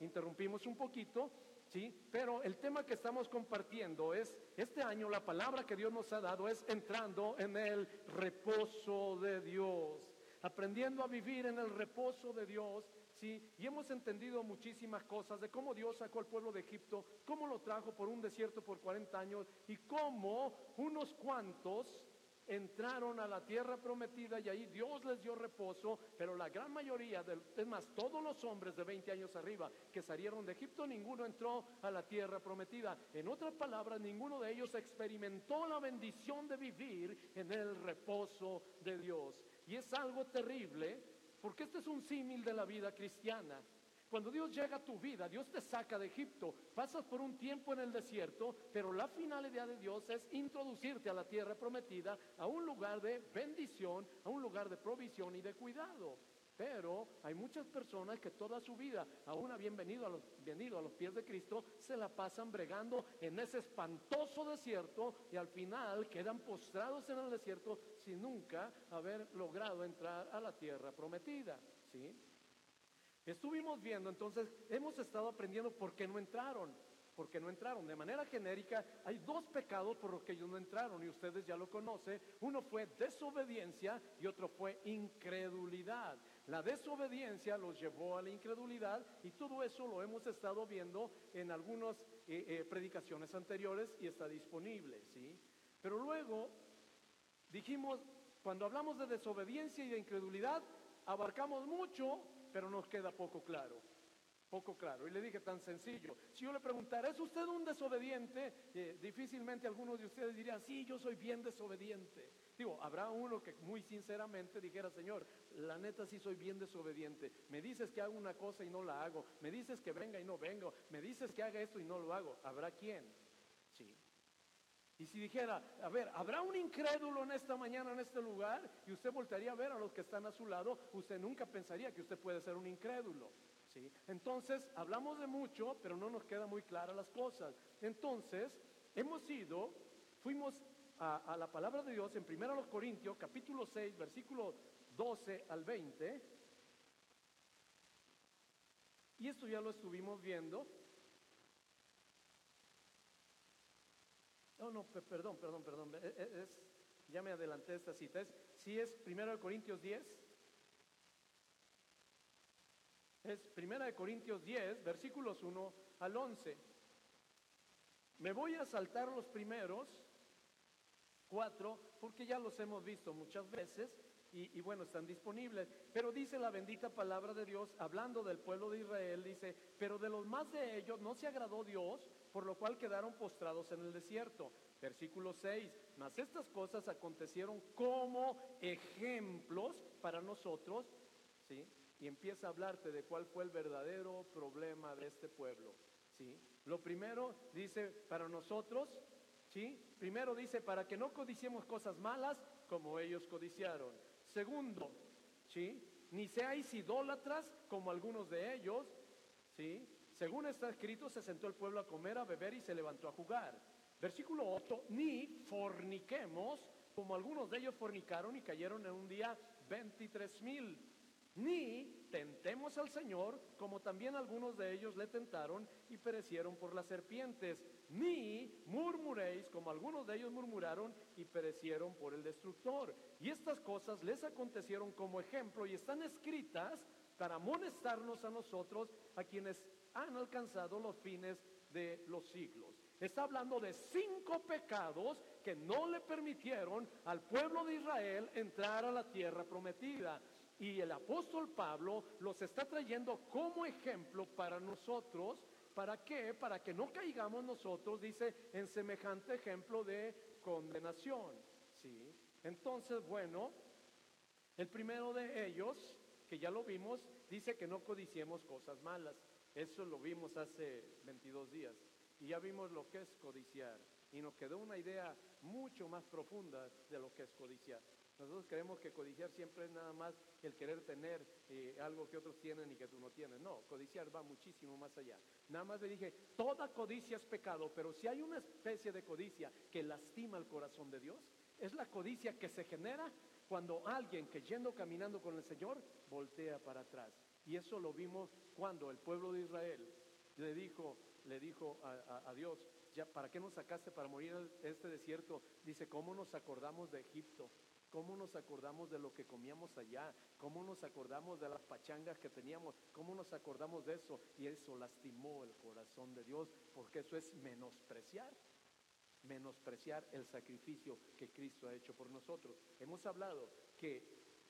interrumpimos un poquito, ¿sí? Pero el tema que estamos compartiendo es, este año la palabra que Dios nos ha dado es entrando en el reposo de Dios, aprendiendo a vivir en el reposo de Dios. Sí, y hemos entendido muchísimas cosas de cómo Dios sacó al pueblo de Egipto, cómo lo trajo por un desierto por 40 años y cómo unos cuantos entraron a la tierra prometida y ahí Dios les dio reposo, pero la gran mayoría, de, es más, todos los hombres de 20 años arriba que salieron de Egipto, ninguno entró a la tierra prometida. En otras palabras, ninguno de ellos experimentó la bendición de vivir en el reposo de Dios. Y es algo terrible, porque este es un símil de la vida cristiana. Cuando Dios llega a tu vida, Dios te saca de Egipto, pasas por un tiempo en el desierto, pero la finalidad de Dios es introducirte a la tierra prometida, a un lugar de bendición, a un lugar de provisión y de cuidado. Pero hay muchas personas que toda su vida, aún habiendo venido a los, a los pies de Cristo, se la pasan bregando en ese espantoso desierto y al final quedan postrados en el desierto sin nunca haber logrado entrar a la tierra prometida. ¿sí? Estuvimos viendo, entonces, hemos estado aprendiendo por qué no entraron. ¿Por qué no entraron? De manera genérica, hay dos pecados por los que ellos no entraron y ustedes ya lo conocen. Uno fue desobediencia y otro fue incredulidad. La desobediencia los llevó a la incredulidad y todo eso lo hemos estado viendo en algunas eh, eh, predicaciones anteriores y está disponible, ¿sí? Pero luego dijimos, cuando hablamos de desobediencia y de incredulidad, abarcamos mucho pero nos queda poco claro. Poco claro. Y le dije tan sencillo. Si yo le preguntara, ¿es usted un desobediente? Eh, difícilmente algunos de ustedes dirían, sí, yo soy bien desobediente. Digo, habrá uno que muy sinceramente dijera, Señor, la neta sí soy bien desobediente. Me dices que hago una cosa y no la hago. Me dices que venga y no vengo. Me dices que haga esto y no lo hago. ¿Habrá quién? Y si dijera, a ver, ¿habrá un incrédulo en esta mañana, en este lugar? Y usted voltearía a ver a los que están a su lado, usted nunca pensaría que usted puede ser un incrédulo. ¿sí? Entonces, hablamos de mucho, pero no nos quedan muy claras las cosas. Entonces, hemos ido, fuimos a, la palabra de Dios en 1 Corintios, capítulo 6, versículo 12 al 20. Y esto ya lo estuvimos viendo. No, no, perdón, perdón, perdón. E, e, ya me adelanté esta cita. Es, si es 1 Corintios 10. Es 1 Corintios 10, versículos 1 al 11. Me voy a saltar los primeros cuatro porque ya los hemos visto muchas veces y, bueno, están disponibles. Pero dice la bendita palabra de Dios, hablando del pueblo de Israel, dice, pero de los más de ellos no se agradó Dios, por lo cual quedaron postrados en el desierto. Versículo 6, mas estas cosas acontecieron como ejemplos para nosotros, ¿sí? Y empieza a hablarte de cuál fue el verdadero problema de este pueblo, ¿sí? Lo primero dice para nosotros, ¿sí? Primero dice para que no codiciemos cosas malas como ellos codiciaron. Segundo, ¿sí? Ni seáis idólatras como algunos de ellos, ¿sí? Según está escrito, se sentó el pueblo a comer, a beber y se levantó a jugar. Versículo 8, ni forniquemos como algunos de ellos fornicaron y cayeron en un día 23 mil. Ni tentemos al Señor como también algunos de ellos le tentaron y perecieron por las serpientes. Ni murmuréis como algunos de ellos murmuraron y perecieron por el destructor. Y estas cosas les acontecieron como ejemplo y están escritas para amonestarnos a nosotros, a quienes han alcanzado los fines de los siglos. Está hablando de cinco pecados que no le permitieron al pueblo de Israel entrar a la tierra prometida. Y el apóstol Pablo los está trayendo como ejemplo para nosotros. ¿Para qué? Para que no caigamos nosotros, dice, en semejante ejemplo de condenación. ¿Sí? Entonces, bueno, el primero de ellos, que ya lo vimos, dice que no codiciemos cosas malas. Eso lo vimos hace 22 días. Y ya vimos lo que es codiciar. Y nos quedó una idea mucho más profunda de lo que es codiciar. Nosotros creemos que codiciar siempre es nada más el querer tener eh, algo que otros tienen y que tú no tienes. No, codiciar va muchísimo más allá. Nada más le dije, toda codicia es pecado, pero si hay una especie de codicia que lastima el corazón de Dios, es la codicia que se genera cuando alguien que yendo caminando con el Señor voltea para atrás. Y eso lo vimos cuando el pueblo de Israel le dijo, le dijo a, Dios, ya, ¿para qué nos sacaste para morir en este desierto? Dice, ¿cómo nos acordamos de Egipto? ¿Cómo nos acordamos de lo que comíamos allá? ¿Cómo nos acordamos de las pachangas que teníamos? ¿Cómo nos acordamos de eso? Y eso lastimó el corazón de Dios, porque eso es menospreciar, menospreciar el sacrificio que Cristo ha hecho por nosotros. Hemos hablado que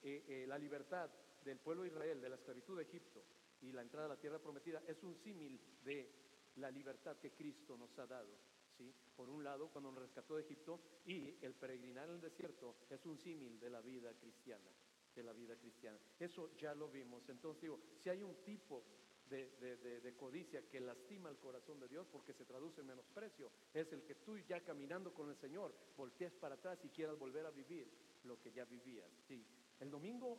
eh, eh, la libertad del pueblo de Israel de la esclavitud de Egipto y la entrada a la tierra prometida es un símil de la libertad que Cristo nos ha dado. Por un lado, cuando nos rescató de Egipto, y el peregrinar en el desierto es un símil de la vida cristiana, de la vida cristiana. Eso ya lo vimos. Entonces digo, si hay un tipo de, codicia que lastima el corazón de Dios porque se traduce en menosprecio, es el que tú ya caminando con el Señor volteas para atrás y quieras volver a vivir lo que ya vivías. Sí. El domingo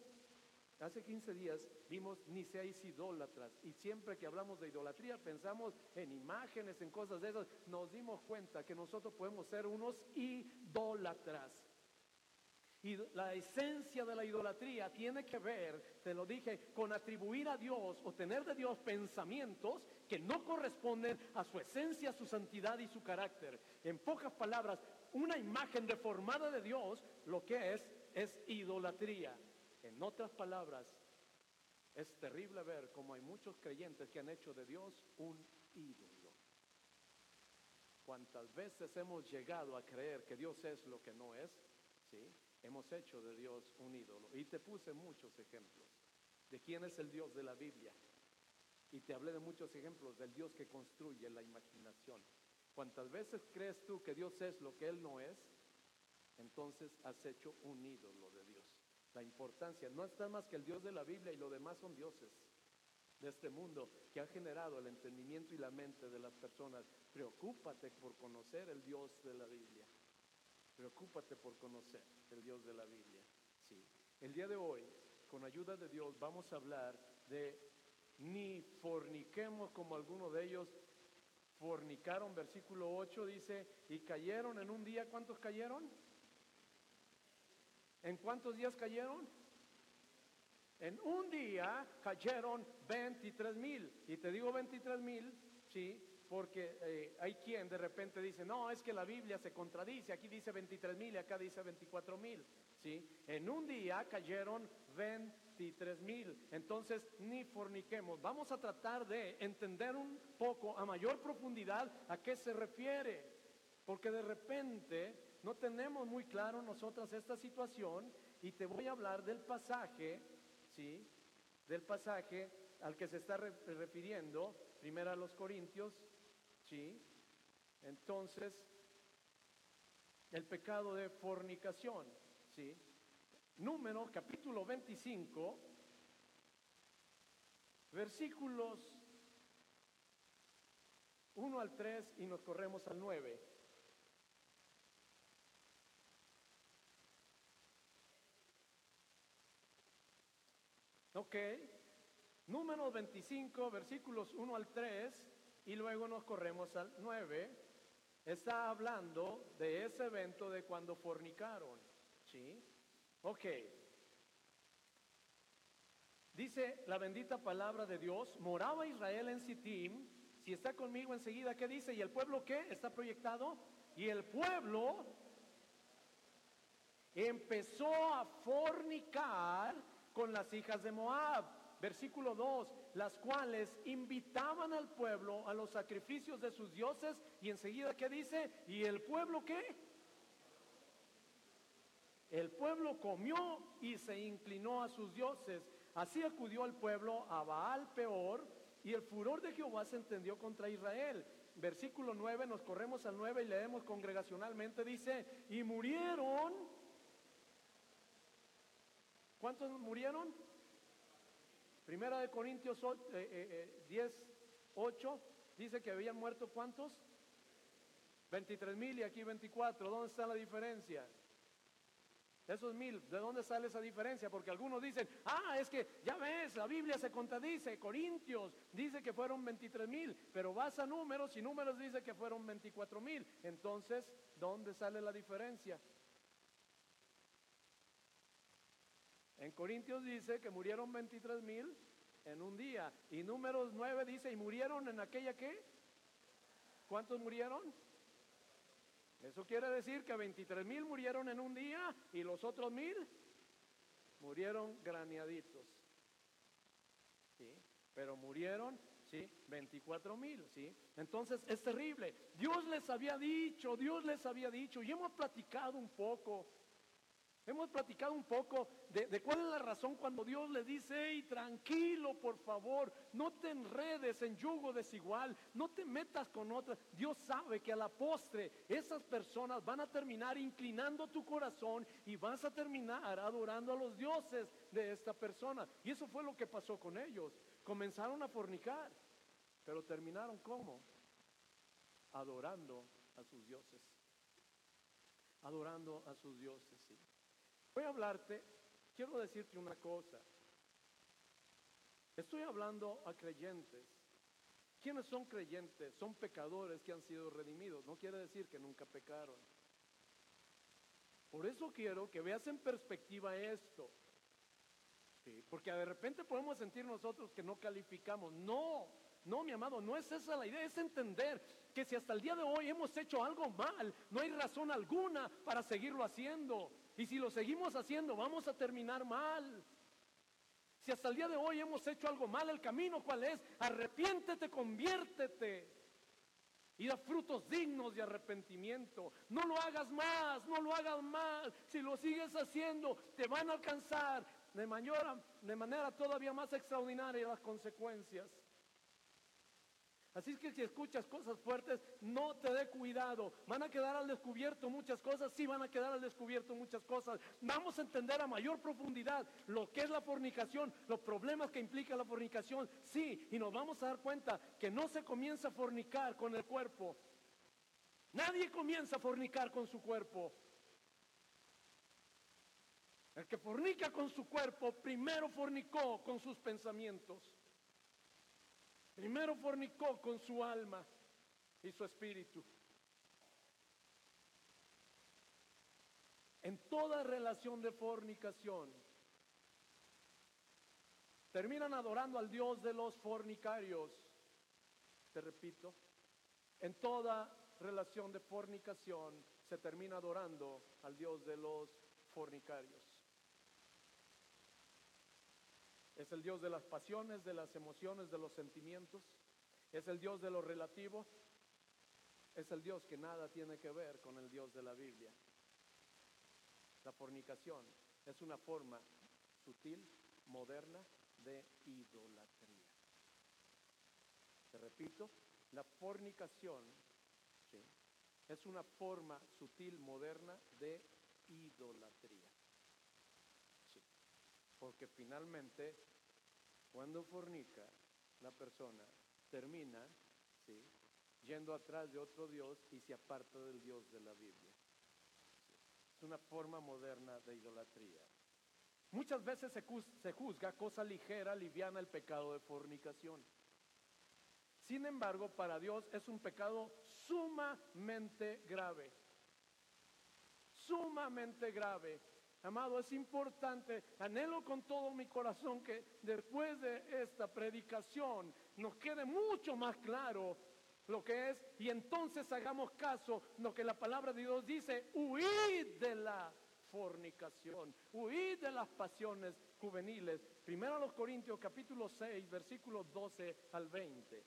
Hace 15 días vimos ni seáis idólatras y siempre que hablamos de idolatría pensamos en imágenes, en cosas de esas. Nos dimos cuenta que nosotros podemos ser unos idólatras. Y la esencia de la idolatría tiene que ver, te lo dije, con atribuir a Dios o tener de Dios pensamientos que no corresponden a su esencia, su santidad y su carácter. En pocas palabras, una imagen deformada de Dios, lo que es, es idolatría. En otras palabras, es terrible ver cómo hay muchos creyentes que han hecho de Dios un ídolo. Cuántas veces hemos llegado a creer que Dios es lo que no es, ¿sí? Hemos hecho de Dios un ídolo. Y te puse muchos ejemplos de quién es el Dios de la Biblia. Y te hablé de muchos ejemplos del Dios que construye la imaginación. Cuántas veces crees tú que Dios es lo que Él no es, entonces has hecho un ídolo de la importancia. No está más que el Dios de la Biblia y lo demás son dioses de este mundo que han generado el entendimiento y la mente de las personas. Preocúpate por conocer el Dios de la Biblia. Preocúpate por conocer el Dios de la Biblia. Sí. El día de hoy, con ayuda de Dios, vamos a hablar de ni forniquemos como algunos de ellos fornicaron. Versículo 8 dice, y cayeron en un día, ¿cuántos cayeron? ¿En cuántos días cayeron? En un día cayeron 23 mil. Y te digo 23 mil, sí, porque eh, hay quien de repente dice, no, es que la Biblia se contradice, aquí dice 23 mil y acá dice 24 mil. ¿sí? En un día cayeron 23 mil. Entonces, ni forniquemos. Vamos a tratar de entender un poco a mayor profundidad a qué se refiere. Porque de repente no tenemos muy claro nosotras esta situación y te voy a hablar del pasaje, ¿sí? Del pasaje al que se está refiriendo, primero a los Corintios, ¿sí? Entonces, el pecado de fornicación, ¿sí? Número capítulo 25, versículos 1 al 3 y nos corremos al 9. Ok, número 25, versículos 1 al 3, y luego nos corremos al 9, está hablando de ese evento de cuando fornicaron. ¿Sí? Ok. Dice la bendita palabra de Dios, moraba Israel en Sittim, si está conmigo enseguida, ¿qué dice? ¿Y el pueblo qué? ¿Está proyectado? Y el pueblo empezó a fornicar con las hijas de Moab. Versículo 2, las cuales invitaban al pueblo a los sacrificios de sus dioses y enseguida ¿qué dice? ¿Y el pueblo qué? El pueblo comió y se inclinó a sus dioses. Así acudió el pueblo a Baal peor y el furor de Jehová se entendió contra Israel. Versículo 9, nos corremos al 9 y leemos congregacionalmente, dice, y murieron ¿Cuántos murieron? Primera de Corintios 10, 8, eh, eh, eh, dice que habían muerto ¿cuántos? 23 mil y aquí 24. ¿Dónde está la diferencia? Esos mil, ¿de dónde sale esa diferencia? Porque algunos dicen, ah, es que ya ves, la Biblia se contradice, Corintios dice que fueron 23 mil, pero vas a números y números dice que fueron 24 mil. Entonces, ¿dónde sale la diferencia? En Corintios dice que murieron 23 mil en un día. Y números 9 dice, ¿y murieron en aquella qué? ¿Cuántos murieron? Eso quiere decir que 23 mil murieron en un día y los otros mil murieron graneaditos. ¿Sí? Pero murieron, ¿sí? 24 mil, ¿sí? Entonces es terrible. Dios les había dicho, Dios les había dicho, y hemos platicado un poco Hemos platicado un poco de, cuál es la razón cuando Dios le dice, hey, tranquilo, por favor, no te enredes en yugo desigual, no te metas con otras. Dios sabe que a la postre esas personas van a terminar inclinando tu corazón y vas a terminar adorando a los dioses de esta persona. Y eso fue lo que pasó con ellos. Comenzaron a fornicar, pero terminaron como? Adorando a sus dioses. Adorando a sus dioses. Voy a hablarte, quiero decirte una cosa. Estoy hablando a creyentes. ¿Quiénes son creyentes? Son pecadores que han sido redimidos. No quiere decir que nunca pecaron. Por eso quiero que veas en perspectiva esto. porque de repente podemos sentir nosotros que no calificamos. No, no, mi amado, no es esa la idea, es entender que si hasta el día de hoy hemos hecho algo mal, no hay razón alguna para seguirlo haciendo. Y si lo seguimos haciendo, vamos a terminar mal. Si hasta el día de hoy hemos hecho algo mal, el camino cuál es? Arrepiéntete, conviértete. Y da frutos dignos de arrepentimiento. No lo hagas más, no lo hagas más. Si lo sigues haciendo, te van a alcanzar de manera, de manera todavía más extraordinaria las consecuencias. Así es que si escuchas cosas fuertes, no te dé cuidado. Van a quedar al descubierto muchas cosas, sí van a quedar al descubierto muchas cosas. Vamos a entender a mayor profundidad lo que es la fornicación, los problemas que implica la fornicación, sí, y nos vamos a dar cuenta que no se comienza a fornicar con el cuerpo. Nadie comienza a fornicar con su cuerpo. El que fornica con su cuerpo, primero fornicó con sus pensamientos. Primero fornicó con su alma y su espíritu. En toda relación de fornicación, terminan adorando al Dios de los fornicarios. Te repito, en toda relación de fornicación se termina adorando al Dios de los fornicarios. Es el Dios de las pasiones, de las emociones, de los sentimientos. Es el Dios de lo relativo. Es el Dios que nada tiene que ver con el Dios de la Biblia. La fornicación es una forma sutil, moderna de idolatría. Te repito, la fornicación es una forma sutil, moderna de idolatría. Porque finalmente, cuando fornica, la persona termina yendo atrás de otro Dios y se aparta del Dios de la Biblia. Es una forma moderna de idolatría. Muchas veces se, se juzga cosa ligera, liviana el pecado de fornicación. Sin embargo, para Dios es un pecado sumamente grave. Sumamente grave. Amado, es importante, anhelo con todo mi corazón que después de esta predicación nos quede mucho más claro lo que es y entonces hagamos caso lo que la palabra de Dios dice, huid de la fornicación, huid de las pasiones juveniles. Primero a los Corintios capítulo 6, versículos 12 al 20.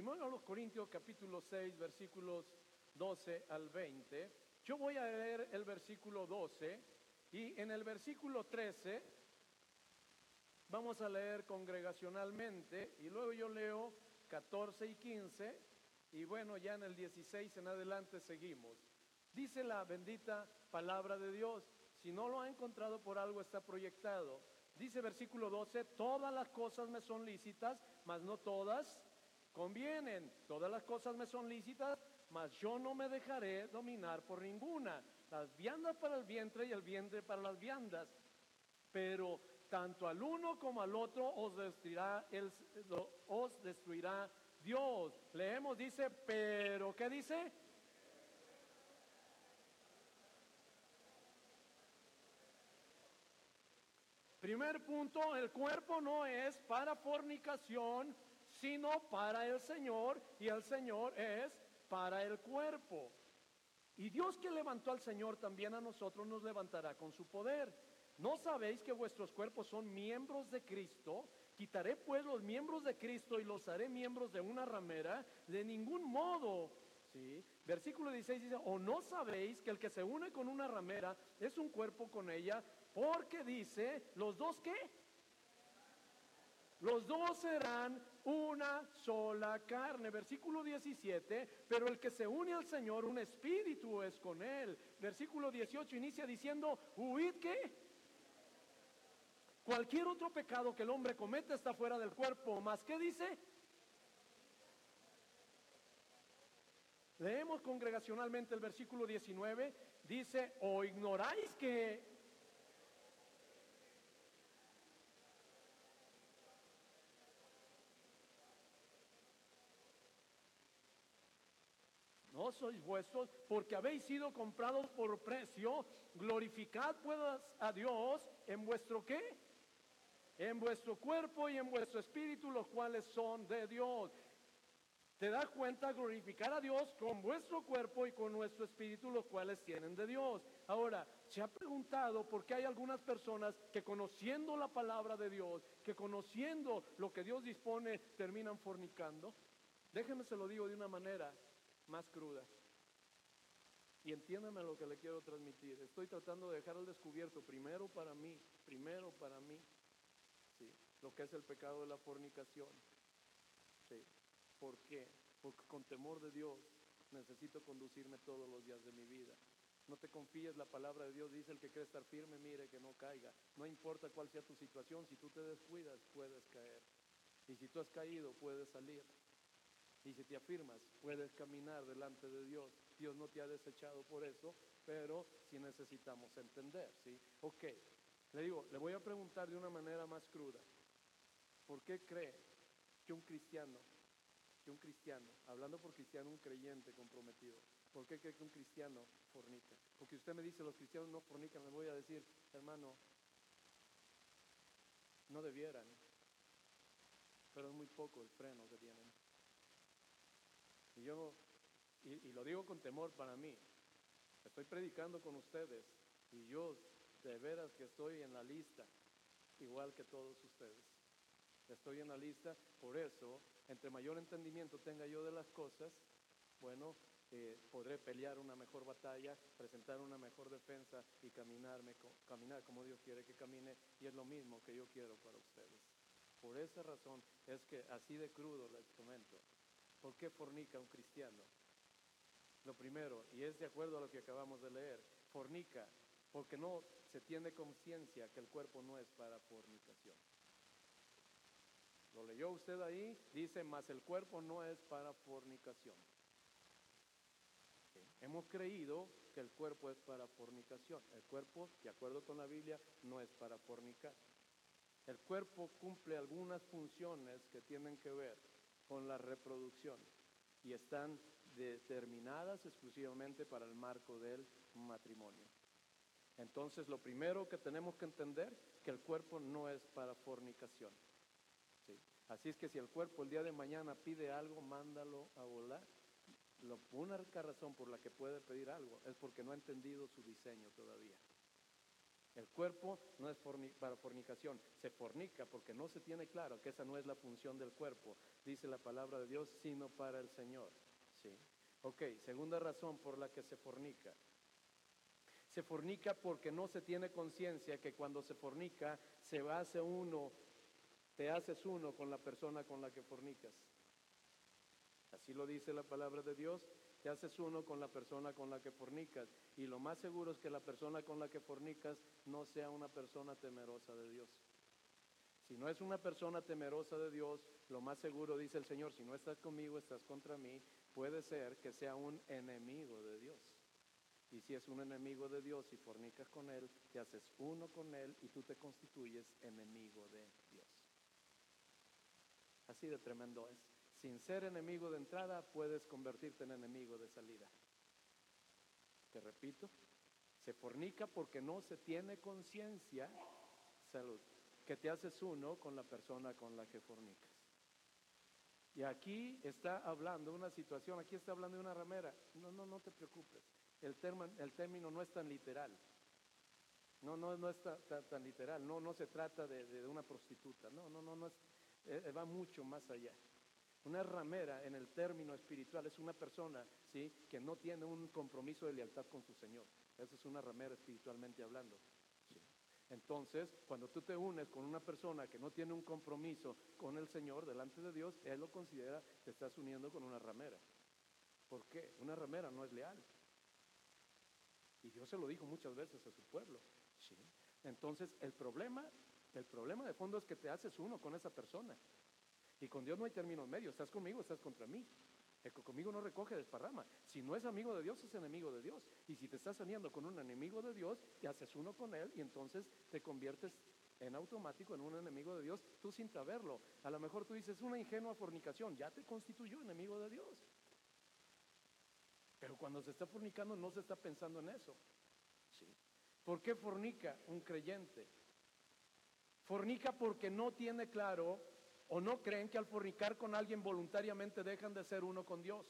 Primero a los Corintios capítulo 6 versículos 12 al 20. Yo voy a leer el versículo 12 y en el versículo 13 vamos a leer congregacionalmente y luego yo leo 14 y 15 y bueno, ya en el 16 en adelante seguimos. Dice la bendita palabra de Dios, si no lo ha encontrado por algo está proyectado. Dice versículo 12, todas las cosas me son lícitas, mas no todas convienen. Todas las cosas me son lícitas, mas yo no me dejaré dominar por ninguna. Las viandas para el vientre y el vientre para las viandas. Pero tanto al uno como al otro os destruirá, el, os destruirá Dios. Leemos, dice, pero ¿qué dice? Primer punto, el cuerpo no es para fornicación, sino para el Señor y el Señor es para el cuerpo. Y Dios que levantó al Señor también a nosotros nos levantará con su poder. ¿No sabéis que vuestros cuerpos son miembros de Cristo? Quitaré pues los miembros de Cristo y los haré miembros de una ramera. De ningún modo. ¿Sí? Versículo 16 dice, o no sabéis que el que se une con una ramera es un cuerpo con ella, porque dice, los dos qué? Los dos serán una sola carne. Versículo 17, pero el que se une al Señor, un espíritu es con él. Versículo 18 inicia diciendo, huid qué? Cualquier otro pecado que el hombre cometa está fuera del cuerpo. ¿Más qué dice? Leemos congregacionalmente el versículo 19. Dice, o ignoráis que no sois vuestros, porque habéis sido comprados por precio. Glorificad pues a Dios en vuestro qué? En vuestro cuerpo y en vuestro espíritu, los cuales son de Dios. ¿Te das cuenta? Glorificar a Dios con vuestro cuerpo y con nuestro espíritu, los cuales tienen de Dios. Ahora, se ha preguntado por qué hay algunas personas que conociendo la palabra de Dios, que conociendo lo que Dios dispone, terminan fornicando. Déjeme se lo digo de una manera más cruda. Y entiéndame lo que le quiero transmitir. Estoy tratando de dejar al descubierto primero para mí, primero para mí, ¿sí? lo que es el pecado de la fornicación. ¿Por qué? Porque con temor de Dios necesito conducirme todos los días de mi vida. No te confíes, la palabra de Dios dice el que cree estar firme, mire que no caiga. No importa cuál sea tu situación, si tú te descuidas, puedes caer. Y si tú has caído, puedes salir. Y si te afirmas, puedes caminar delante de Dios. Dios no te ha desechado por eso, pero sí necesitamos entender, ¿sí? Ok, le digo, le voy a preguntar de una manera más cruda. ¿Por qué cree que un cristiano, que un cristiano, hablando por cristiano, un creyente comprometido, ¿por qué cree que un cristiano fornica? Porque usted me dice, los cristianos no fornican, le voy a decir, hermano, no debieran, pero es muy poco el freno que tienen. Y yo, y, lo digo con temor para mí, estoy predicando con ustedes y yo de veras que estoy en la lista, igual que todos ustedes. Estoy en la lista, por eso, entre mayor entendimiento tenga yo de las cosas, bueno, eh, podré pelear una mejor batalla, presentar una mejor defensa y caminarme, caminar como Dios quiere que camine, y es lo mismo que yo quiero para ustedes. Por esa razón es que así de crudo les comento. ¿Por qué fornica un cristiano? Lo primero, y es de acuerdo a lo que acabamos de leer, fornica porque no se tiene conciencia que el cuerpo no es para fornicación. Lo leyó usted ahí, dice, más el cuerpo no es para fornicación. Hemos creído que el cuerpo es para fornicación. El cuerpo, de acuerdo con la Biblia, no es para fornicar. El cuerpo cumple algunas funciones que tienen que ver con la reproducción y están determinadas exclusivamente para el marco del matrimonio. Entonces, lo primero que tenemos que entender que el cuerpo no es para fornicación. Así es que si el cuerpo el día de mañana pide algo, mándalo a volar. La única razón por la que puede pedir algo es porque no ha entendido su diseño todavía. El cuerpo no es para fornicación, se fornica porque no se tiene claro que esa no es la función del cuerpo, dice la palabra de Dios, sino para el Señor. ¿sí? Ok, segunda razón por la que se fornica. Se fornica porque no se tiene conciencia que cuando se fornica se hace uno, te haces uno con la persona con la que fornicas. Así lo dice la palabra de Dios te haces uno con la persona con la que fornicas. Y lo más seguro es que la persona con la que fornicas no sea una persona temerosa de Dios. Si no es una persona temerosa de Dios, lo más seguro, dice el Señor, si no estás conmigo, estás contra mí, puede ser que sea un enemigo de Dios. Y si es un enemigo de Dios y fornicas con él, te haces uno con él y tú te constituyes enemigo de Dios. Así de tremendo es sin ser enemigo de entrada, puedes convertirte en enemigo de salida. Te repito, se fornica porque no se tiene conciencia, salud, que te haces uno con la persona con la que fornicas. Y aquí está hablando una situación, aquí está hablando de una ramera. No, no, no te preocupes. El, el término no es tan literal. No, no, no es tan, literal. No, no se trata de, una prostituta. No, no, no, no es, eh, va mucho más allá. Una ramera en el término espiritual es una persona ¿sí? que no tiene un compromiso de lealtad con su Señor. Esa es una ramera espiritualmente hablando. Entonces, cuando tú te unes con una persona que no tiene un compromiso con el Señor delante de Dios, Él lo considera, te estás uniendo con una ramera. ¿Por qué? Una ramera no es leal. Y Dios se lo dijo muchas veces a su pueblo. Entonces, el problema, el problema de fondo es que te haces uno con esa persona. Y con Dios no hay término medio. Estás conmigo, estás contra mí. Conmigo no recoge desparrama. Si no es amigo de Dios, es enemigo de Dios. Y si te estás saliendo con un enemigo de Dios, te haces uno con él y entonces te conviertes en automático en un enemigo de Dios, tú sin saberlo. A lo mejor tú dices una ingenua fornicación, ya te constituyó enemigo de Dios. Pero cuando se está fornicando no se está pensando en eso. ¿Por qué fornica un creyente? Fornica porque no tiene claro ¿O no creen que al fornicar con alguien voluntariamente dejan de ser uno con Dios?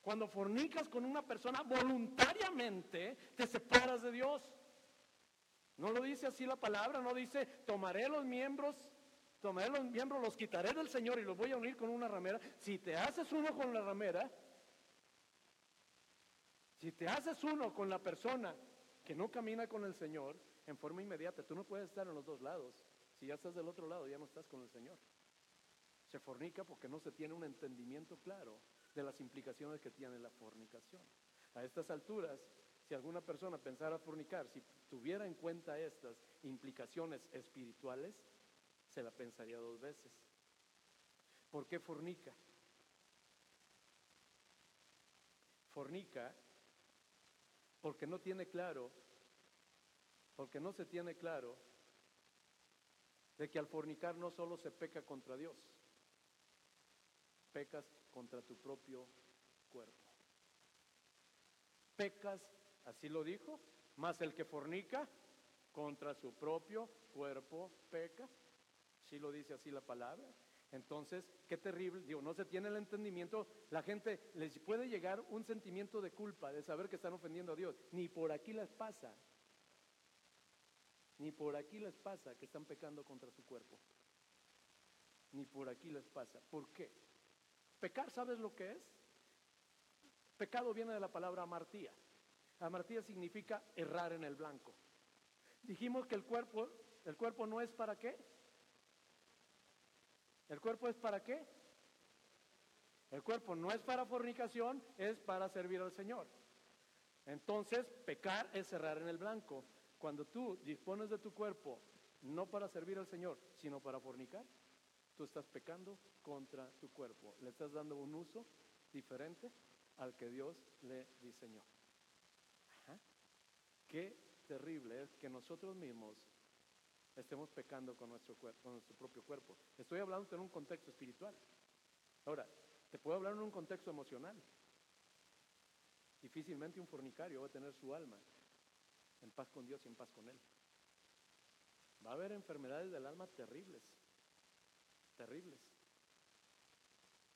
Cuando fornicas con una persona voluntariamente, te separas de Dios. No lo dice así la palabra, no dice, tomaré los miembros, tomaré los miembros, los quitaré del Señor y los voy a unir con una ramera. Si te haces uno con la ramera, si te haces uno con la persona que no camina con el Señor, en forma inmediata, tú no puedes estar en los dos lados. Si ya estás del otro lado, ya no estás con el Señor. Se fornica porque no se tiene un entendimiento claro de las implicaciones que tiene la fornicación. A estas alturas, si alguna persona pensara fornicar, si tuviera en cuenta estas implicaciones espirituales, se la pensaría dos veces. ¿Por qué fornica? Fornica porque no tiene claro, porque no se tiene claro de que al fornicar no solo se peca contra Dios, pecas contra tu propio cuerpo. Pecas, así lo dijo, más el que fornica contra su propio cuerpo peca. Sí lo dice así la palabra. Entonces, qué terrible, digo, no se tiene el entendimiento, la gente les puede llegar un sentimiento de culpa, de saber que están ofendiendo a Dios, ni por aquí les pasa. Ni por aquí les pasa que están pecando contra su cuerpo. Ni por aquí les pasa. ¿Por qué? Pecar, ¿sabes lo que es? Pecado viene de la palabra amartía. Amartía significa errar en el blanco. Dijimos que el cuerpo, el cuerpo no es para qué. ¿El cuerpo es para qué? El cuerpo no es para fornicación, es para servir al Señor. Entonces, pecar es errar en el blanco. Cuando tú dispones de tu cuerpo no para servir al Señor, sino para fornicar, tú estás pecando contra tu cuerpo. Le estás dando un uso diferente al que Dios le diseñó. Qué terrible es que nosotros mismos estemos pecando con nuestro, con nuestro propio cuerpo. Estoy hablando en un contexto espiritual. Ahora, te puedo hablar en un contexto emocional. Difícilmente un fornicario va a tener su alma en paz con Dios y en paz con Él. Va a haber enfermedades del alma terribles, terribles.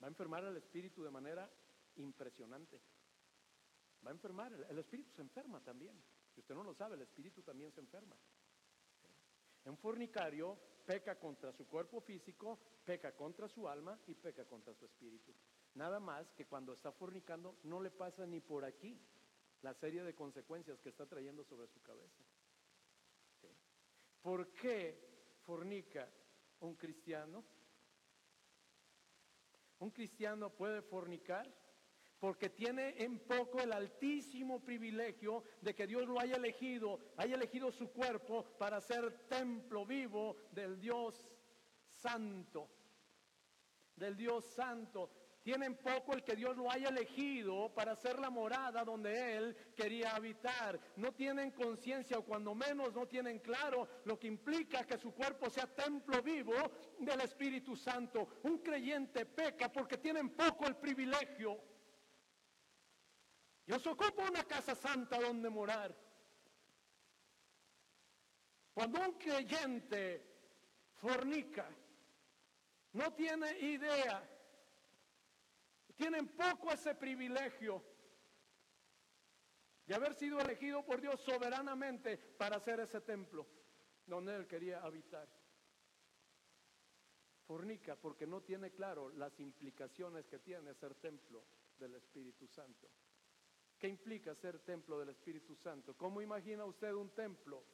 Va a enfermar el espíritu de manera impresionante. Va a enfermar, el, espíritu se enferma también. Si usted no lo sabe, el espíritu también se enferma. Un fornicario peca contra su cuerpo físico, peca contra su alma y peca contra su espíritu. Nada más que cuando está fornicando no le pasa ni por aquí la serie de consecuencias que está trayendo sobre su cabeza. ¿Por qué fornica un cristiano? Un cristiano puede fornicar porque tiene en poco el altísimo privilegio de que Dios lo haya elegido, haya elegido su cuerpo para ser templo vivo del Dios santo, del Dios santo. Tienen poco el que Dios lo haya elegido para ser la morada donde Él quería habitar. No tienen conciencia o cuando menos no tienen claro lo que implica que su cuerpo sea templo vivo del Espíritu Santo. Un creyente peca porque tienen poco el privilegio. Yo se ocupo una casa santa donde morar. Cuando un creyente fornica, no tiene idea, tienen poco ese privilegio de haber sido elegido por Dios soberanamente para hacer ese templo donde Él quería habitar. Fornica porque no tiene claro las implicaciones que tiene ser templo del Espíritu Santo. ¿Qué implica ser templo del Espíritu Santo? ¿Cómo imagina usted un templo?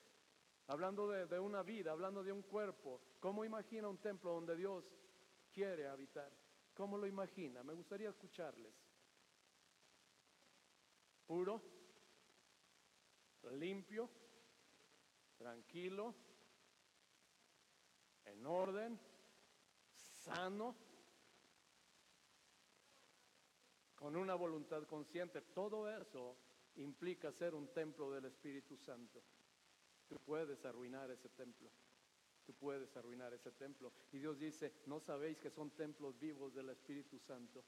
Hablando de, de, una vida, hablando de un cuerpo, ¿cómo imagina un templo donde Dios quiere habitar? ¿Cómo lo imagina? Me gustaría escucharles. Puro, limpio, tranquilo, en orden, sano, con una voluntad consciente. Todo eso implica ser un templo del Espíritu Santo. Tú puedes arruinar ese templo. Tú puedes arruinar ese templo. Y Dios dice, ¿no sabéis que son templos vivos del Espíritu Santo?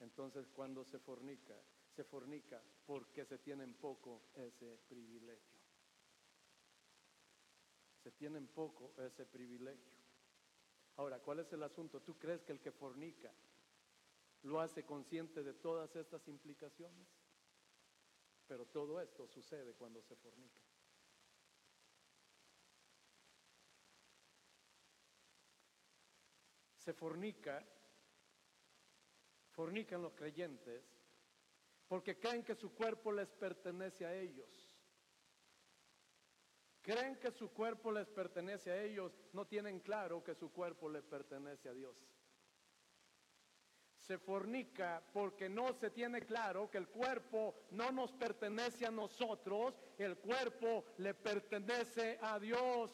Entonces cuando se fornica, se fornica porque se tiene en poco ese privilegio. Se tiene en poco ese privilegio. Ahora, ¿cuál es el asunto? ¿Tú crees que el que fornica lo hace consciente de todas estas implicaciones? Pero todo esto sucede cuando se fornica. Se fornica, fornican los creyentes porque creen que su cuerpo les pertenece a ellos. Creen que su cuerpo les pertenece a ellos, no tienen claro que su cuerpo le pertenece a Dios. Se fornica porque no se tiene claro que el cuerpo no nos pertenece a nosotros, el cuerpo le pertenece a Dios.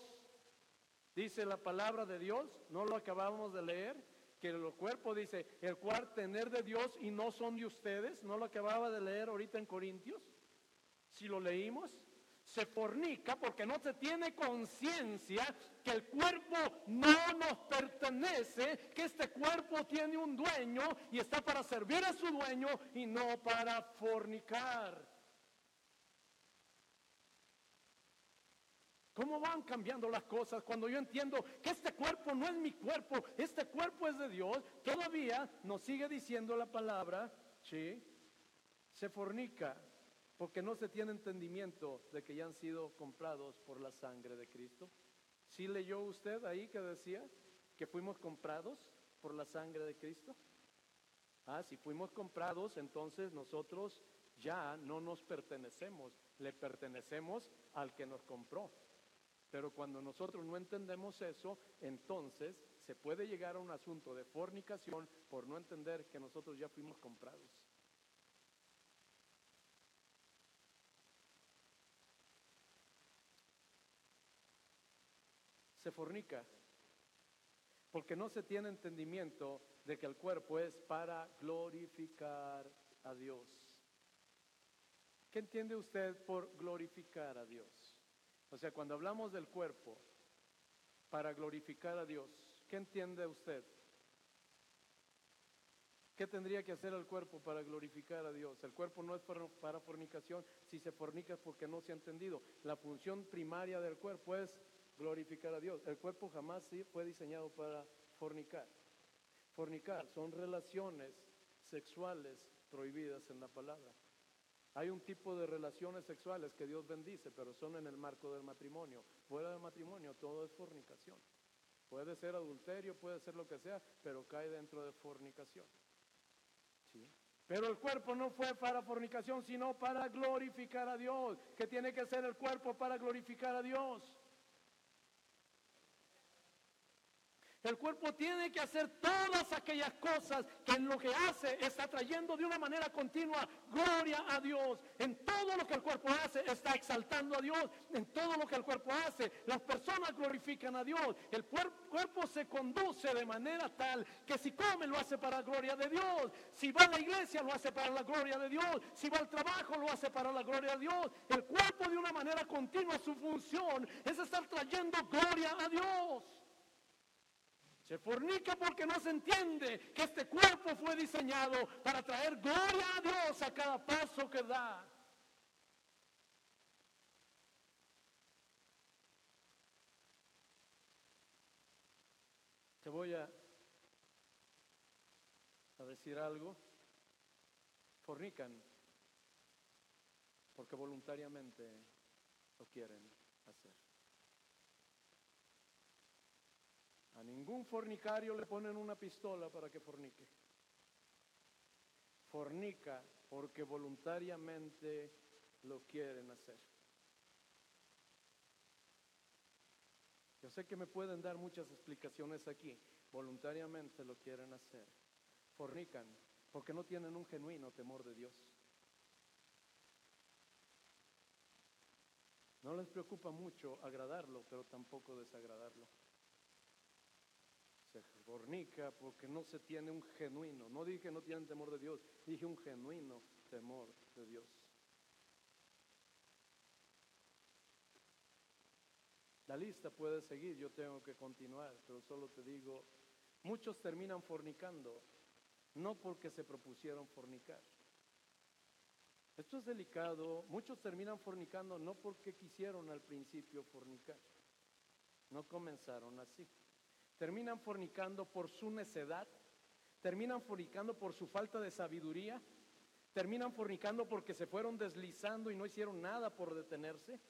Dice la palabra de Dios, no lo acabamos de leer que el cuerpo dice, el cual tener de Dios y no son de ustedes, ¿no lo acababa de leer ahorita en Corintios? Si lo leímos, se fornica porque no se tiene conciencia que el cuerpo no nos pertenece, que este cuerpo tiene un dueño y está para servir a su dueño y no para fornicar. ¿Cómo van cambiando las cosas cuando yo entiendo que este cuerpo no es mi cuerpo, este cuerpo es de Dios? Todavía nos sigue diciendo la palabra, ¿sí? Se fornica porque no se tiene entendimiento de que ya han sido comprados por la sangre de Cristo. ¿Sí leyó usted ahí que decía que fuimos comprados por la sangre de Cristo? Ah, si fuimos comprados, entonces nosotros ya no nos pertenecemos, le pertenecemos al que nos compró. Pero cuando nosotros no entendemos eso, entonces se puede llegar a un asunto de fornicación por no entender que nosotros ya fuimos comprados. Se fornica porque no se tiene entendimiento de que el cuerpo es para glorificar a Dios. ¿Qué entiende usted por glorificar a Dios? O sea, cuando hablamos del cuerpo para glorificar a Dios, ¿qué entiende usted? ¿Qué tendría que hacer el cuerpo para glorificar a Dios? El cuerpo no es para, fornicación, si se fornica es porque no se ha entendido. La función primaria del cuerpo es glorificar a Dios. El cuerpo jamás fue diseñado para fornicar. Fornicar son relaciones sexuales prohibidas en la palabra. Hay un tipo de relaciones sexuales que Dios bendice, pero son en el marco del matrimonio. Fuera del matrimonio todo es fornicación. Puede ser adulterio, puede ser lo que sea, pero cae dentro de fornicación. Pero el cuerpo no fue para fornicación, sino para glorificar a Dios. ¿Qué tiene que ser el cuerpo para glorificar a Dios? El cuerpo tiene que hacer todas aquellas cosas que en lo que hace está trayendo de una manera continua gloria a Dios. En todo lo que el cuerpo hace está exaltando a Dios. En todo lo que el cuerpo hace, las personas glorifican a Dios. El cuerpo se conduce de manera tal que si come lo hace para la gloria de Dios. Si va a la iglesia lo hace para la gloria de Dios. Si va al trabajo lo hace para la gloria de Dios. El cuerpo de una manera continua su función es estar trayendo gloria a Dios. Se fornica porque no se entiende que este cuerpo fue diseñado para traer gloria a Dios a cada paso que da. Te voy a, decir algo. Fornican porque voluntariamente lo quieren hacer. Ningún fornicario le ponen una pistola para que fornique. Fornica porque voluntariamente lo quieren hacer. Yo sé que me pueden dar muchas explicaciones aquí. Voluntariamente lo quieren hacer. Fornican porque no tienen un genuino temor de Dios. No les preocupa mucho agradarlo, pero tampoco desagradarlo. Se fornica porque no se tiene un genuino. No dije no tienen temor de Dios, dije un genuino temor de Dios. La lista puede seguir, yo tengo que continuar, pero solo te digo, muchos terminan fornicando, no porque se propusieron fornicar. Esto es delicado, muchos terminan fornicando no porque quisieron al principio fornicar, no comenzaron así. Terminan fornicando por su necedad, terminan fornicando por su falta de sabiduría, terminan fornicando porque se fueron deslizando y no hicieron nada por detenerse.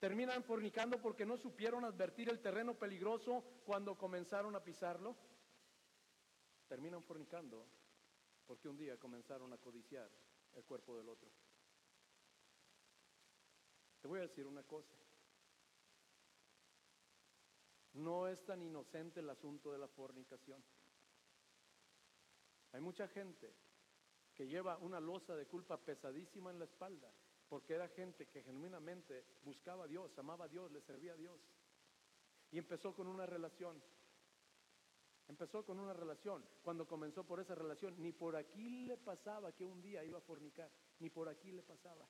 Terminan fornicando porque no supieron advertir el terreno peligroso cuando comenzaron a pisarlo. Terminan fornicando porque un día comenzaron a codiciar el cuerpo del otro. Te voy a decir una cosa. No es tan inocente el asunto de la fornicación. Hay mucha gente que lleva una losa de culpa pesadísima en la espalda porque era gente que genuinamente buscaba a Dios, amaba a Dios, le servía a Dios. Y empezó con una relación. Empezó con una relación. Cuando comenzó por esa relación, ni por aquí le pasaba que un día iba a fornicar. Ni por aquí le pasaba.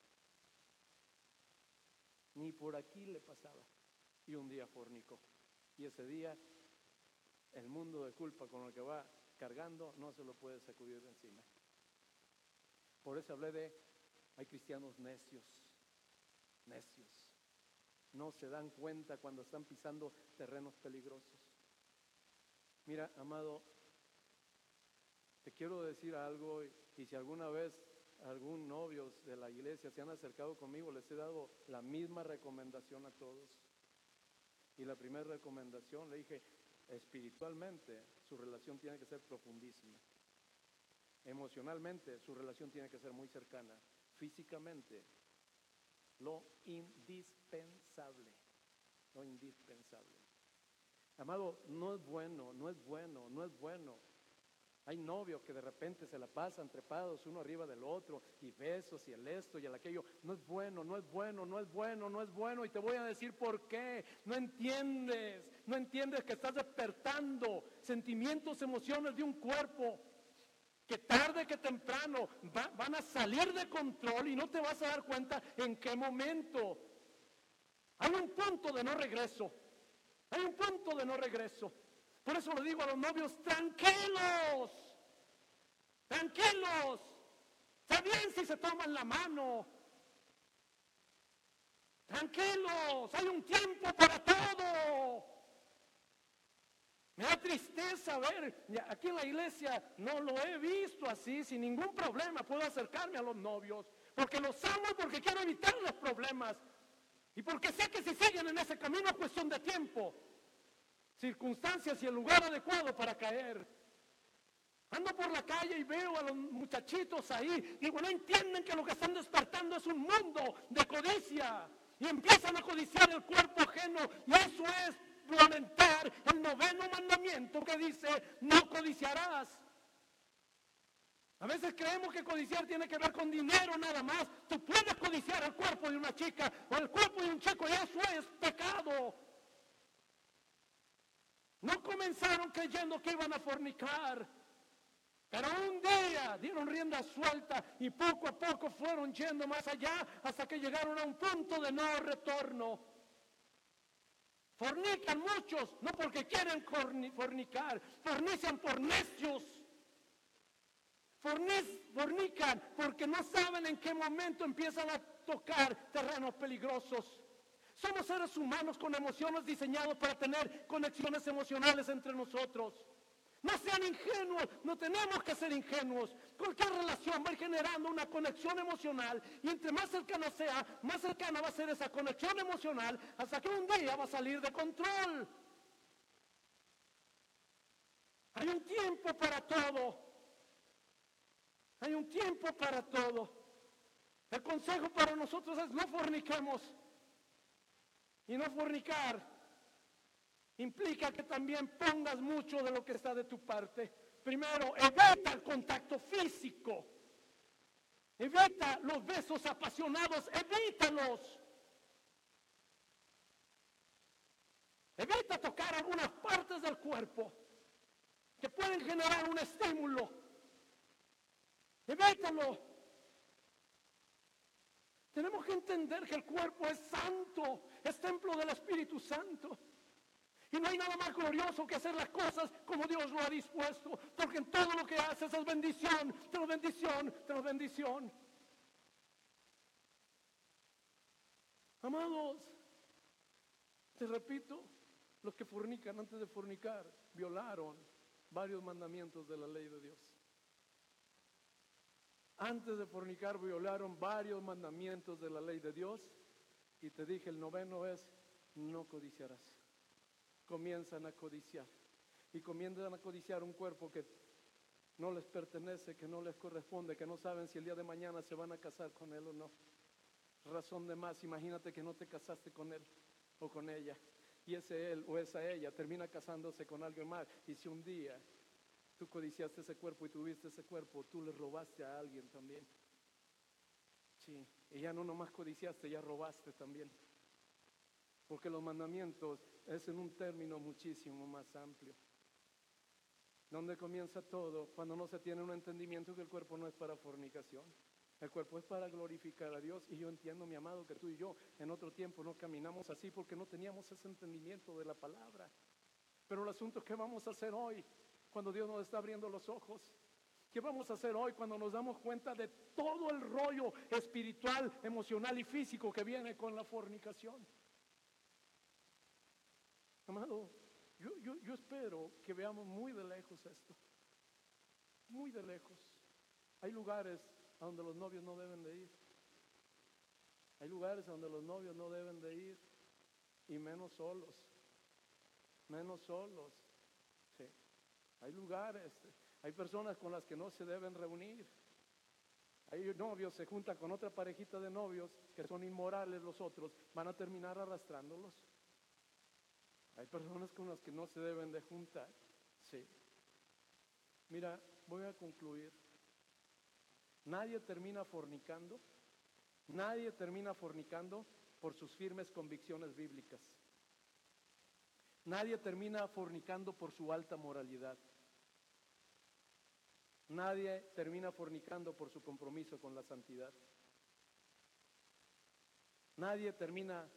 Ni por aquí le pasaba. Y un día fornicó. Y ese día, el mundo de culpa con el que va cargando no se lo puede sacudir de encima. Por eso hablé de hay cristianos necios, necios. No se dan cuenta cuando están pisando terrenos peligrosos. Mira, amado, te quiero decir algo y si alguna vez algún novio de la iglesia se han acercado conmigo, les he dado la misma recomendación a todos. Y la primera recomendación le dije, espiritualmente su relación tiene que ser profundísima. Emocionalmente su relación tiene que ser muy cercana físicamente lo indispensable, lo indispensable. Amado, no es bueno, no es bueno, no es bueno. Hay novios que de repente se la pasan trepados uno arriba del otro y besos y el esto y el aquello. No es bueno, no es bueno, no es bueno, no es bueno. Y te voy a decir por qué. No entiendes, no entiendes que estás despertando sentimientos, emociones de un cuerpo que tarde que temprano van a salir de control y no te vas a dar cuenta en qué momento. Hay un punto de no regreso. Hay un punto de no regreso. Por eso le digo a los novios, tranquilos, tranquilos. Está bien si se toman la mano. Tranquilos, hay un tiempo para todo. Me da tristeza ver, aquí en la iglesia no lo he visto así, sin ningún problema puedo acercarme a los novios, porque los amo y porque quiero evitar los problemas. Y porque sé que si siguen en ese camino es cuestión de tiempo, circunstancias y el lugar adecuado para caer. Ando por la calle y veo a los muchachitos ahí. Digo, no entienden que lo que están despertando es un mundo de codicia. Y empiezan a codiciar el cuerpo ajeno. Y eso es lamentar el noveno mandamiento que dice, no codiciarás. A veces creemos que codiciar tiene que ver con dinero nada más. Tú puedes codiciar el cuerpo de una chica o el cuerpo de un chico y eso es pecado. No comenzaron creyendo que iban a fornicar. Pero un día dieron rienda suelta y poco a poco fueron yendo más allá hasta que llegaron a un punto de no retorno. Fornican muchos, no porque quieren fornicar, fornican por necios. Fornican porque no saben en qué momento empiezan a tocar terrenos peligrosos. Somos seres humanos con emociones diseñados para tener conexiones emocionales entre nosotros. No sean ingenuos, no tenemos que ser ingenuos. Cualquier relación va generando una conexión emocional y entre más cercana sea, más cercana va a ser esa conexión emocional hasta que un día va a salir de control. Hay un tiempo para todo. Hay un tiempo para todo. El consejo para nosotros es no forniquemos. Y no fornicar implica que también pongas mucho de lo que está de tu parte. Primero, evita el contacto físico. Evita los besos apasionados, evítalos. Evita tocar algunas partes del cuerpo que pueden generar un estímulo. Evítalo. Tenemos que entender que el cuerpo es santo, es templo del Espíritu Santo. Y no hay nada más glorioso que hacer las cosas como Dios lo ha dispuesto. Porque en todo lo que haces es bendición, tras bendición, tras bendición. Amados, te repito, los que fornican antes de fornicar violaron varios mandamientos de la ley de Dios. Antes de fornicar violaron varios mandamientos de la ley de Dios. Y te dije, el noveno es, no codiciarás comienzan a codiciar. Y comienzan a codiciar un cuerpo que no les pertenece, que no les corresponde, que no saben si el día de mañana se van a casar con él o no. Razón de más, imagínate que no te casaste con él o con ella. Y ese él o esa ella termina casándose con alguien más. Y si un día tú codiciaste ese cuerpo y tuviste ese cuerpo, tú le robaste a alguien también. Sí, y ya no nomás codiciaste, ya robaste también. Porque los mandamientos es en un término muchísimo más amplio. ¿Dónde comienza todo? Cuando no se tiene un entendimiento que el cuerpo no es para fornicación. El cuerpo es para glorificar a Dios. Y yo entiendo, mi amado, que tú y yo en otro tiempo no caminamos así porque no teníamos ese entendimiento de la palabra. Pero el asunto es qué vamos a hacer hoy cuando Dios nos está abriendo los ojos. ¿Qué vamos a hacer hoy cuando nos damos cuenta de todo el rollo espiritual, emocional y físico que viene con la fornicación? Amado, yo, espero que veamos muy de lejos esto. Muy de lejos. Hay lugares a donde los novios no deben de ir. Hay lugares a donde los novios no deben de ir. Y menos solos. Menos solos. Hay lugares. Hay personas con las que no se deben reunir. Hay novios, se juntan con otra parejita de novios que son inmorales los otros, van a terminar arrastrándolos. Hay personas con las que no se deben de juntar. Sí. Mira, voy a concluir. Nadie termina fornicando. Nadie termina fornicando por sus firmes convicciones bíblicas. Nadie termina fornicando por su alta moralidad. Nadie termina fornicando por su compromiso con la santidad. Nadie termina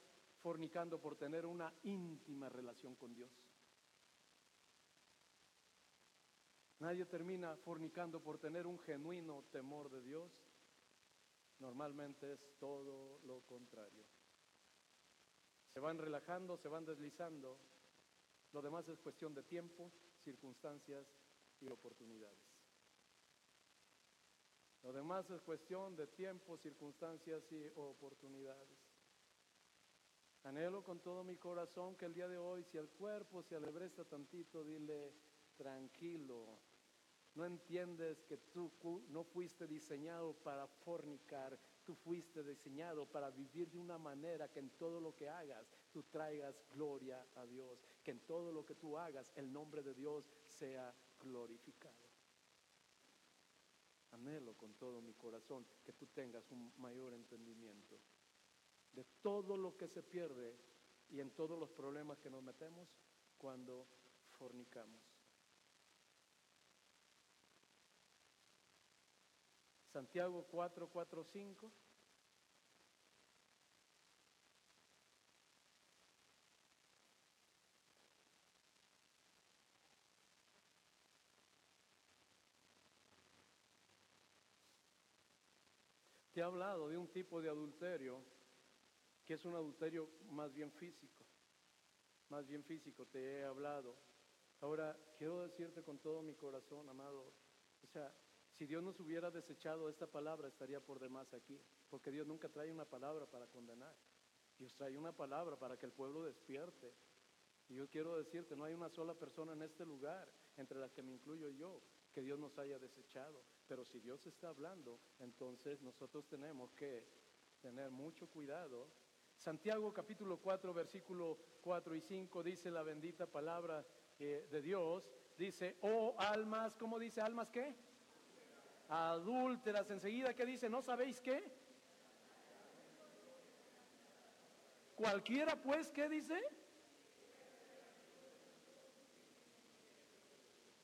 fornicando por tener una íntima relación con Dios. Nadie termina fornicando por tener un genuino temor de Dios. Normalmente es todo lo contrario. Se van relajando, se van deslizando. Lo demás es cuestión de tiempo, circunstancias y oportunidades. Lo demás es cuestión de tiempo, circunstancias y oportunidades. Anhelo con todo mi corazón que el día de hoy, si el cuerpo se alebresta tantito, dile, tranquilo, no entiendes que tú no fuiste diseñado para fornicar, tú fuiste diseñado para vivir de una manera que en todo lo que hagas tú traigas gloria a Dios, que en todo lo que tú hagas el nombre de Dios sea glorificado. Anhelo con todo mi corazón que tú tengas un mayor entendimiento de todo lo que se pierde y en todos los problemas que nos metemos cuando fornicamos. Santiago 4, 4, 5. Te ha hablado de un tipo de adulterio que es un adulterio más bien físico, más bien físico, te he hablado. Ahora, quiero decirte con todo mi corazón, amado, o sea, si Dios nos hubiera desechado esta palabra, estaría por demás aquí, porque Dios nunca trae una palabra para condenar. Dios trae una palabra para que el pueblo despierte. Y yo quiero decirte, no hay una sola persona en este lugar, entre las que me incluyo yo, que Dios nos haya desechado. Pero si Dios está hablando, entonces nosotros tenemos que tener mucho cuidado. Santiago capítulo 4, versículo 4 y 5 dice la bendita palabra eh, de Dios. Dice, oh almas, ¿cómo dice almas qué? Adúlteras. Enseguida, ¿qué dice? ¿No sabéis qué? Cualquiera pues, ¿qué dice?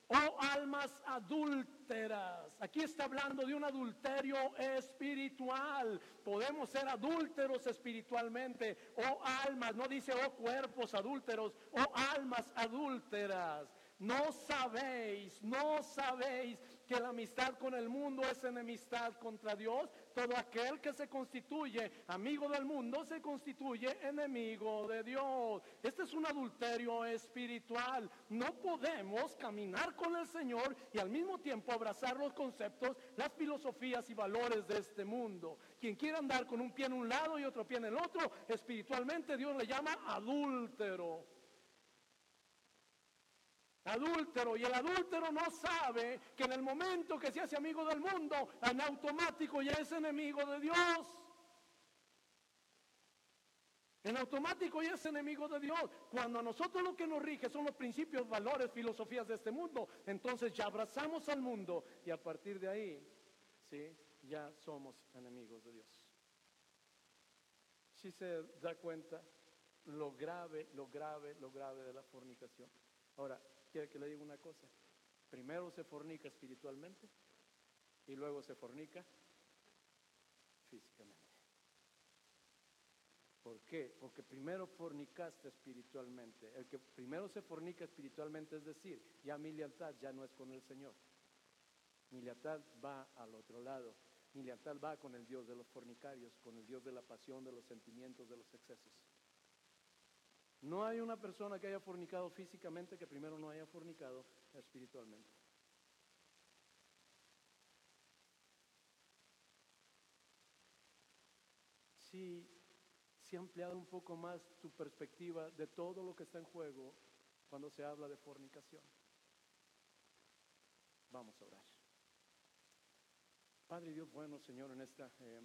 Oh almas adúlteras. Aquí está hablando de un adulterio espiritual. Podemos ser adúlteros espiritualmente. Oh almas, no dice oh cuerpos adúlteros, oh almas adúlteras. No sabéis, no sabéis que la amistad con el mundo es enemistad contra Dios. Todo aquel que se constituye amigo del mundo se constituye enemigo de Dios. Este es un adulterio espiritual. No podemos caminar con el Señor y al mismo tiempo abrazar los conceptos, las filosofías y valores de este mundo. Quien quiera andar con un pie en un lado y otro pie en el otro, espiritualmente Dios le llama adúltero adúltero y el adúltero no sabe que en el momento que se hace amigo del mundo, en automático ya es enemigo de Dios. En automático ya es enemigo de Dios. Cuando a nosotros lo que nos rige son los principios, valores, filosofías de este mundo, entonces ya abrazamos al mundo y a partir de ahí, sí, ya somos enemigos de Dios. Si se da cuenta lo grave, lo grave, lo grave de la fornicación. Ahora, quiere que le diga una cosa. Primero se fornica espiritualmente y luego se fornica físicamente. ¿Por qué? Porque primero fornicaste espiritualmente. El que primero se fornica espiritualmente, es decir, ya mi lealtad ya no es con el Señor. Mi lealtad va al otro lado. Mi lealtad va con el Dios de los fornicarios, con el Dios de la pasión, de los sentimientos, de los excesos. No hay una persona que haya fornicado físicamente que primero no haya fornicado espiritualmente. Si, si ha ampliado un poco más tu perspectiva de todo lo que está en juego cuando se habla de fornicación. Vamos a orar. Padre Dios bueno, Señor, en esta eh,